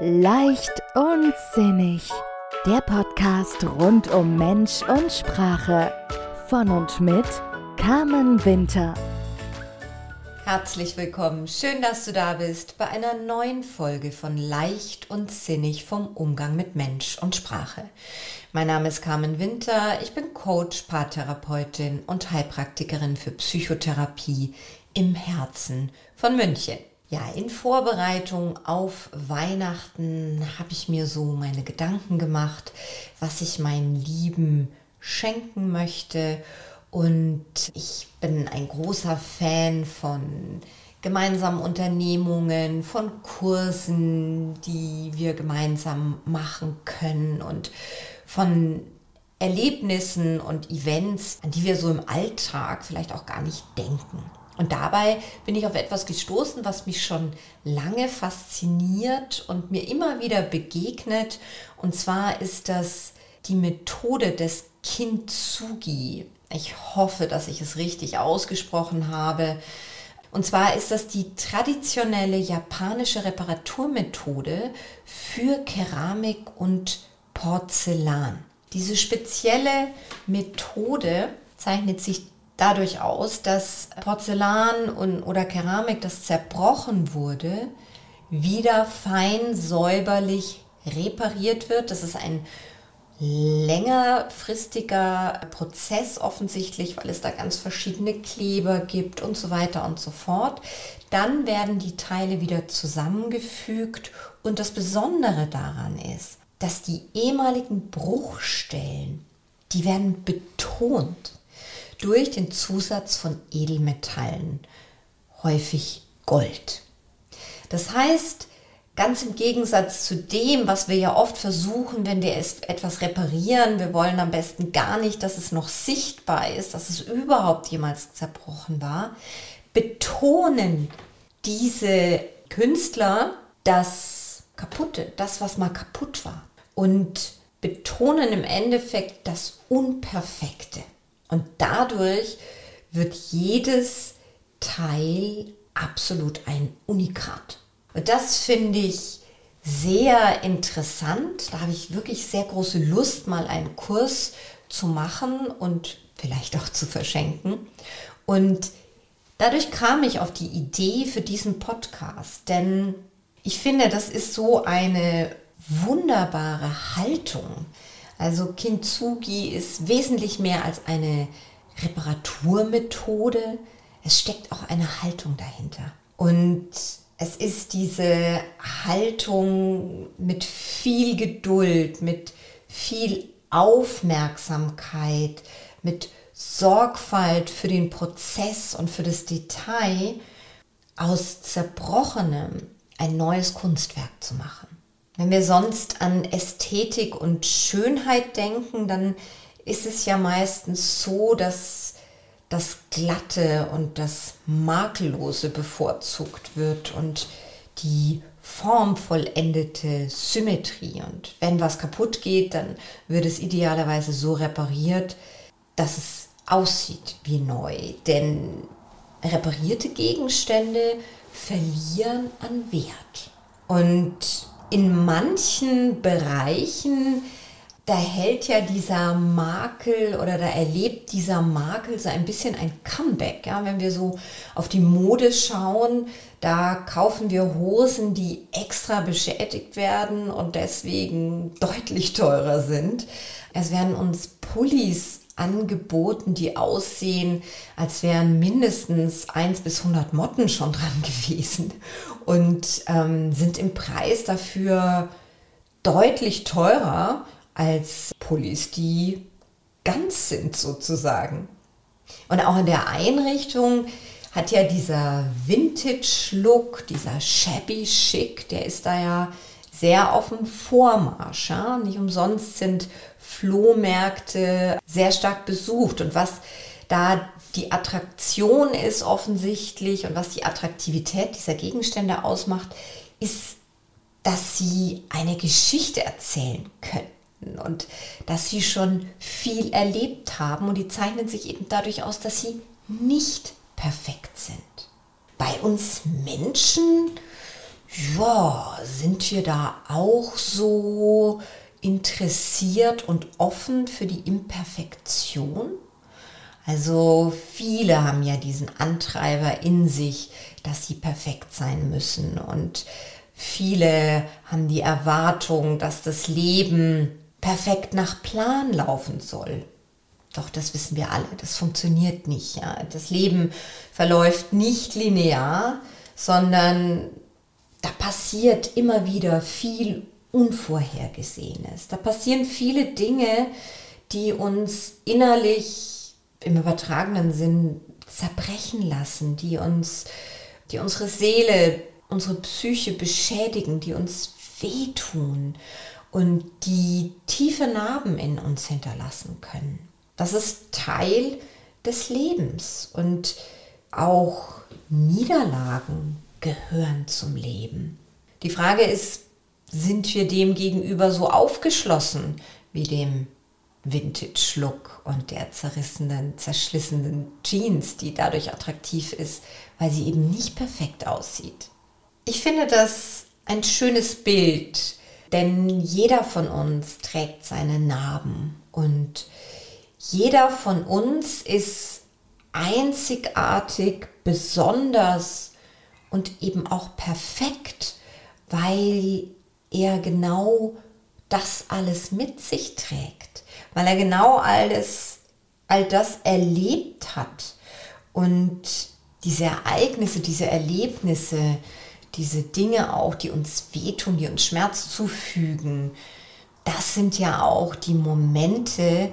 Leicht und sinnig. Der Podcast rund um Mensch und Sprache. Von und mit Carmen Winter. Herzlich willkommen. Schön, dass du da bist bei einer neuen Folge von Leicht und Sinnig vom Umgang mit Mensch und Sprache. Mein Name ist Carmen Winter. Ich bin Coach, Paartherapeutin und Heilpraktikerin für Psychotherapie im Herzen von München. Ja, in Vorbereitung auf Weihnachten habe ich mir so meine Gedanken gemacht, was ich meinen Lieben schenken möchte. Und ich bin ein großer Fan von gemeinsamen Unternehmungen, von Kursen, die wir gemeinsam machen können und von Erlebnissen und Events, an die wir so im Alltag vielleicht auch gar nicht denken. Und dabei bin ich auf etwas gestoßen, was mich schon lange fasziniert und mir immer wieder begegnet. Und zwar ist das die Methode des Kintsugi. Ich hoffe, dass ich es richtig ausgesprochen habe. Und zwar ist das die traditionelle japanische Reparaturmethode für Keramik und Porzellan. Diese spezielle Methode zeichnet sich dadurch aus, dass Porzellan und, oder Keramik, das zerbrochen wurde, wieder fein säuberlich repariert wird. Das ist ein längerfristiger Prozess offensichtlich, weil es da ganz verschiedene Kleber gibt und so weiter und so fort. Dann werden die Teile wieder zusammengefügt und das Besondere daran ist, dass die ehemaligen Bruchstellen, die werden betont durch den Zusatz von Edelmetallen, häufig Gold. Das heißt, ganz im Gegensatz zu dem, was wir ja oft versuchen, wenn wir etwas reparieren, wir wollen am besten gar nicht, dass es noch sichtbar ist, dass es überhaupt jemals zerbrochen war, betonen diese Künstler das Kaputte, das, was mal kaputt war. Und betonen im Endeffekt das Unperfekte. Und dadurch wird jedes Teil absolut ein Unikat. Und das finde ich sehr interessant. Da habe ich wirklich sehr große Lust, mal einen Kurs zu machen und vielleicht auch zu verschenken. Und dadurch kam ich auf die Idee für diesen Podcast, denn ich finde, das ist so eine wunderbare Haltung, also Kintsugi ist wesentlich mehr als eine Reparaturmethode. Es steckt auch eine Haltung dahinter. Und es ist diese Haltung mit viel Geduld, mit viel Aufmerksamkeit, mit Sorgfalt für den Prozess und für das Detail, aus Zerbrochenem ein neues Kunstwerk zu machen. Wenn wir sonst an Ästhetik und Schönheit denken, dann ist es ja meistens so, dass das Glatte und das Makellose bevorzugt wird und die formvollendete Symmetrie. Und wenn was kaputt geht, dann wird es idealerweise so repariert, dass es aussieht wie neu. Denn reparierte Gegenstände verlieren an Wert. Und in manchen Bereichen, da hält ja dieser Makel oder da erlebt dieser Makel so ein bisschen ein Comeback. Ja? Wenn wir so auf die Mode schauen, da kaufen wir Hosen, die extra beschädigt werden und deswegen deutlich teurer sind. Es werden uns Pullis angeboten, die aussehen, als wären mindestens 1 bis 100 Motten schon dran gewesen und ähm, sind im Preis dafür deutlich teurer als Pullis, die ganz sind sozusagen. Und auch in der Einrichtung hat ja dieser Vintage-Look, dieser shabby Chic, der ist da ja sehr auf dem Vormarsch. Ja? Nicht umsonst sind Flohmärkte sehr stark besucht. Und was da die Attraktion ist offensichtlich und was die Attraktivität dieser Gegenstände ausmacht, ist, dass sie eine Geschichte erzählen könnten und dass sie schon viel erlebt haben und die zeichnen sich eben dadurch aus, dass sie nicht perfekt sind. Bei uns Menschen ja, sind wir da auch so interessiert und offen für die Imperfektion? Also viele haben ja diesen Antreiber in sich, dass sie perfekt sein müssen und viele haben die Erwartung, dass das Leben perfekt nach Plan laufen soll. Doch das wissen wir alle, das funktioniert nicht. Ja. Das Leben verläuft nicht linear, sondern da passiert immer wieder viel Unvorhergesehenes. Da passieren viele Dinge, die uns innerlich im übertragenen Sinn zerbrechen lassen, die uns, die unsere Seele, unsere Psyche beschädigen, die uns wehtun und die tiefe Narben in uns hinterlassen können. Das ist Teil des Lebens und auch Niederlagen gehören zum Leben. Die Frage ist, sind wir dem gegenüber so aufgeschlossen wie dem Vintage-Look und der zerrissenen, zerschlissenen Jeans, die dadurch attraktiv ist, weil sie eben nicht perfekt aussieht. Ich finde das ein schönes Bild, denn jeder von uns trägt seine Narben und jeder von uns ist einzigartig, besonders und eben auch perfekt, weil er genau das alles mit sich trägt, weil er genau alles, all das erlebt hat und diese Ereignisse, diese Erlebnisse, diese Dinge auch, die uns wehtun, die uns Schmerz zufügen, das sind ja auch die Momente,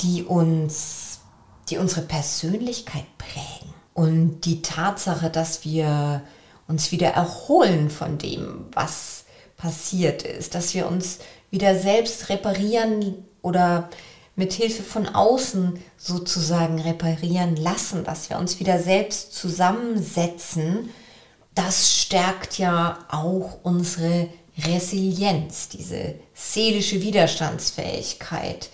die uns, die unsere Persönlichkeit prägen. Und die Tatsache, dass wir uns wieder erholen von dem, was passiert ist, dass wir uns wieder selbst reparieren oder mit Hilfe von außen sozusagen reparieren lassen, dass wir uns wieder selbst zusammensetzen, das stärkt ja auch unsere Resilienz, diese seelische Widerstandsfähigkeit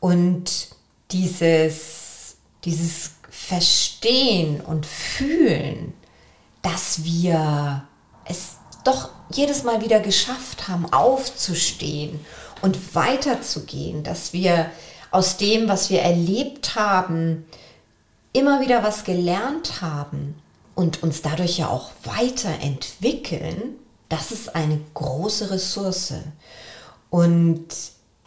und dieses, dieses Verstehen und Fühlen, dass wir es doch jedes Mal wieder geschafft haben, aufzustehen und weiterzugehen, dass wir aus dem, was wir erlebt haben, immer wieder was gelernt haben und uns dadurch ja auch weiterentwickeln, das ist eine große Ressource. Und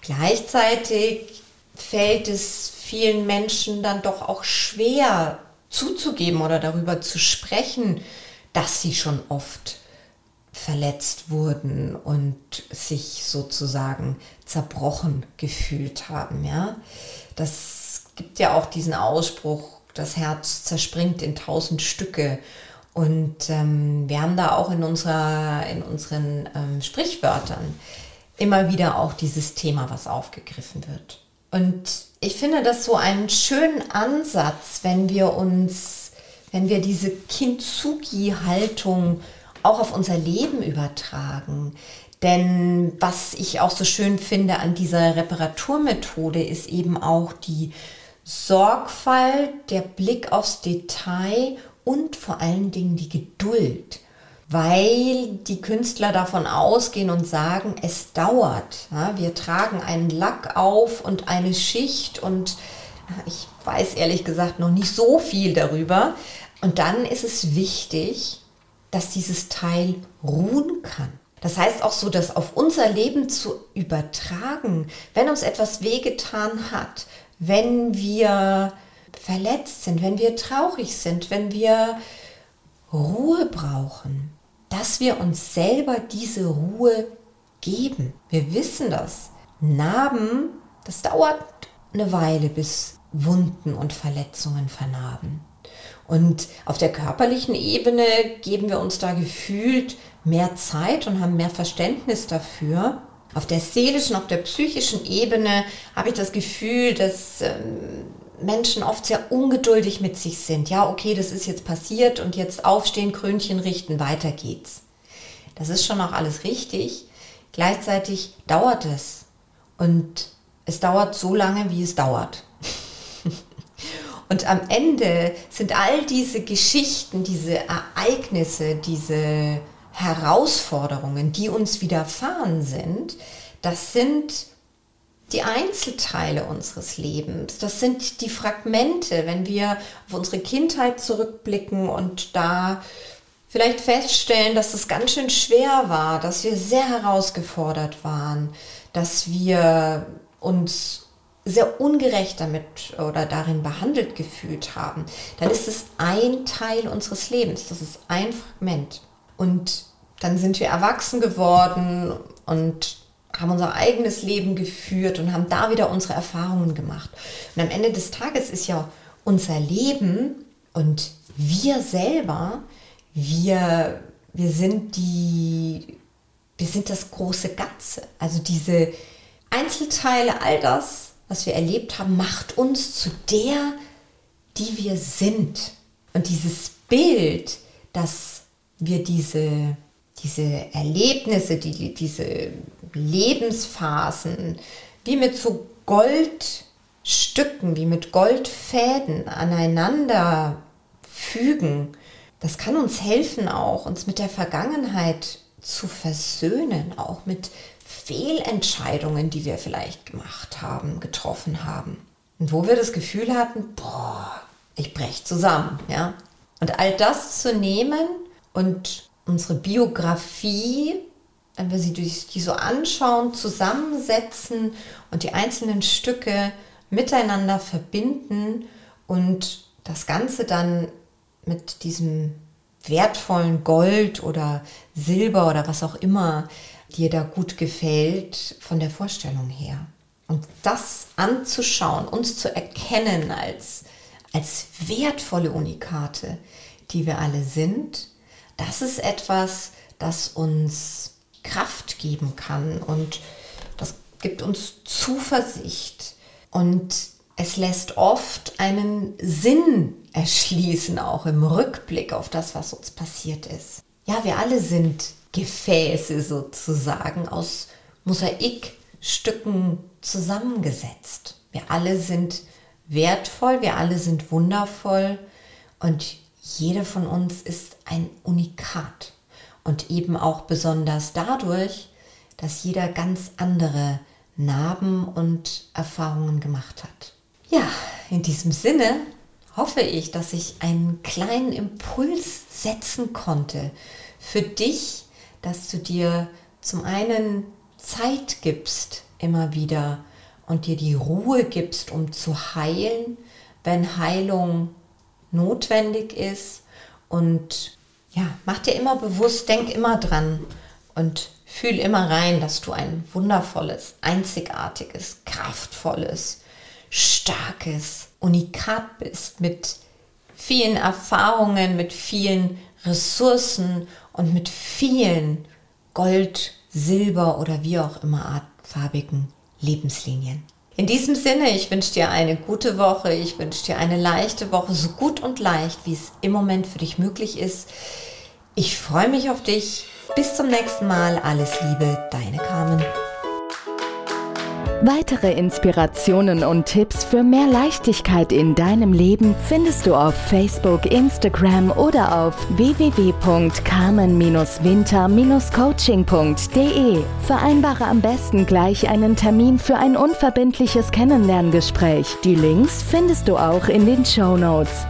gleichzeitig fällt es vielen Menschen dann doch auch schwer zuzugeben oder darüber zu sprechen, dass sie schon oft verletzt wurden und sich sozusagen zerbrochen gefühlt haben. Ja? Das gibt ja auch diesen Ausspruch, das Herz zerspringt in tausend Stücke. Und ähm, wir haben da auch in, unserer, in unseren ähm, Sprichwörtern immer wieder auch dieses Thema, was aufgegriffen wird. Und ich finde das so einen schönen Ansatz, wenn wir uns, wenn wir diese Kintsugi-Haltung auch auf unser Leben übertragen. Denn was ich auch so schön finde an dieser Reparaturmethode ist eben auch die Sorgfalt, der Blick aufs Detail und vor allen Dingen die Geduld, weil die Künstler davon ausgehen und sagen, es dauert. Wir tragen einen Lack auf und eine Schicht und ich weiß ehrlich gesagt noch nicht so viel darüber. Und dann ist es wichtig, dass dieses Teil ruhen kann. Das heißt auch so, dass auf unser Leben zu übertragen, wenn uns etwas wehgetan hat, wenn wir verletzt sind, wenn wir traurig sind, wenn wir Ruhe brauchen, dass wir uns selber diese Ruhe geben. Wir wissen das. Narben, das dauert eine Weile, bis Wunden und Verletzungen vernarben. Und auf der körperlichen Ebene geben wir uns da gefühlt mehr Zeit und haben mehr Verständnis dafür. Auf der seelischen, auf der psychischen Ebene habe ich das Gefühl, dass ähm, Menschen oft sehr ungeduldig mit sich sind. Ja, okay, das ist jetzt passiert und jetzt aufstehen, Krönchen richten, weiter geht's. Das ist schon auch alles richtig. Gleichzeitig dauert es. Und es dauert so lange, wie es dauert. Und am Ende sind all diese Geschichten, diese Ereignisse, diese Herausforderungen, die uns widerfahren sind, das sind die Einzelteile unseres Lebens. Das sind die Fragmente, wenn wir auf unsere Kindheit zurückblicken und da vielleicht feststellen, dass es ganz schön schwer war, dass wir sehr herausgefordert waren, dass wir uns sehr ungerecht damit oder darin behandelt gefühlt haben, dann ist es ein Teil unseres Lebens, das ist ein Fragment. Und dann sind wir erwachsen geworden und haben unser eigenes Leben geführt und haben da wieder unsere Erfahrungen gemacht. Und am Ende des Tages ist ja unser Leben und wir selber, wir, wir sind die, wir sind das große Ganze. Also diese Einzelteile, all das, was wir erlebt haben, macht uns zu der, die wir sind. Und dieses Bild, dass wir diese diese Erlebnisse, die, diese Lebensphasen, wie mit so Goldstücken, wie mit Goldfäden aneinander fügen, das kann uns helfen, auch uns mit der Vergangenheit zu versöhnen, auch mit Fehlentscheidungen, die wir vielleicht gemacht haben, getroffen haben. Und wo wir das Gefühl hatten, boah, ich breche zusammen, ja. Und all das zu nehmen und unsere Biografie, wenn wir sie die so anschauen, zusammensetzen und die einzelnen Stücke miteinander verbinden und das Ganze dann mit diesem wertvollen Gold oder Silber oder was auch immer dir da gut gefällt von der Vorstellung her. Und das anzuschauen, uns zu erkennen als, als wertvolle Unikate, die wir alle sind das ist etwas, das uns Kraft geben kann und das gibt uns Zuversicht und es lässt oft einen Sinn erschließen, auch im Rückblick auf das, was uns passiert ist. Ja, wir alle sind Gefäße sozusagen aus Mosaikstücken zusammengesetzt. Wir alle sind wertvoll, wir alle sind wundervoll und jeder von uns ist ein Unikat und eben auch besonders dadurch, dass jeder ganz andere Narben und Erfahrungen gemacht hat. Ja, in diesem Sinne hoffe ich, dass ich einen kleinen Impuls setzen konnte für dich, dass du dir zum einen Zeit gibst immer wieder und dir die Ruhe gibst, um zu heilen, wenn Heilung notwendig ist. Und ja, mach dir immer bewusst, denk immer dran und fühl immer rein, dass du ein wundervolles, einzigartiges, kraftvolles, starkes Unikat bist mit vielen Erfahrungen, mit vielen Ressourcen und mit vielen Gold, Silber oder wie auch immer artfarbigen Lebenslinien. In diesem Sinne, ich wünsche dir eine gute Woche, ich wünsche dir eine leichte Woche, so gut und leicht, wie es im Moment für dich möglich ist. Ich freue mich auf dich. Bis zum nächsten Mal. Alles Liebe, deine Carmen. Weitere Inspirationen und Tipps für mehr Leichtigkeit in deinem Leben findest du auf Facebook, Instagram oder auf www.carmen-winter-coaching.de. Vereinbare am besten gleich einen Termin für ein unverbindliches Kennenlerngespräch. Die Links findest du auch in den Show Notes.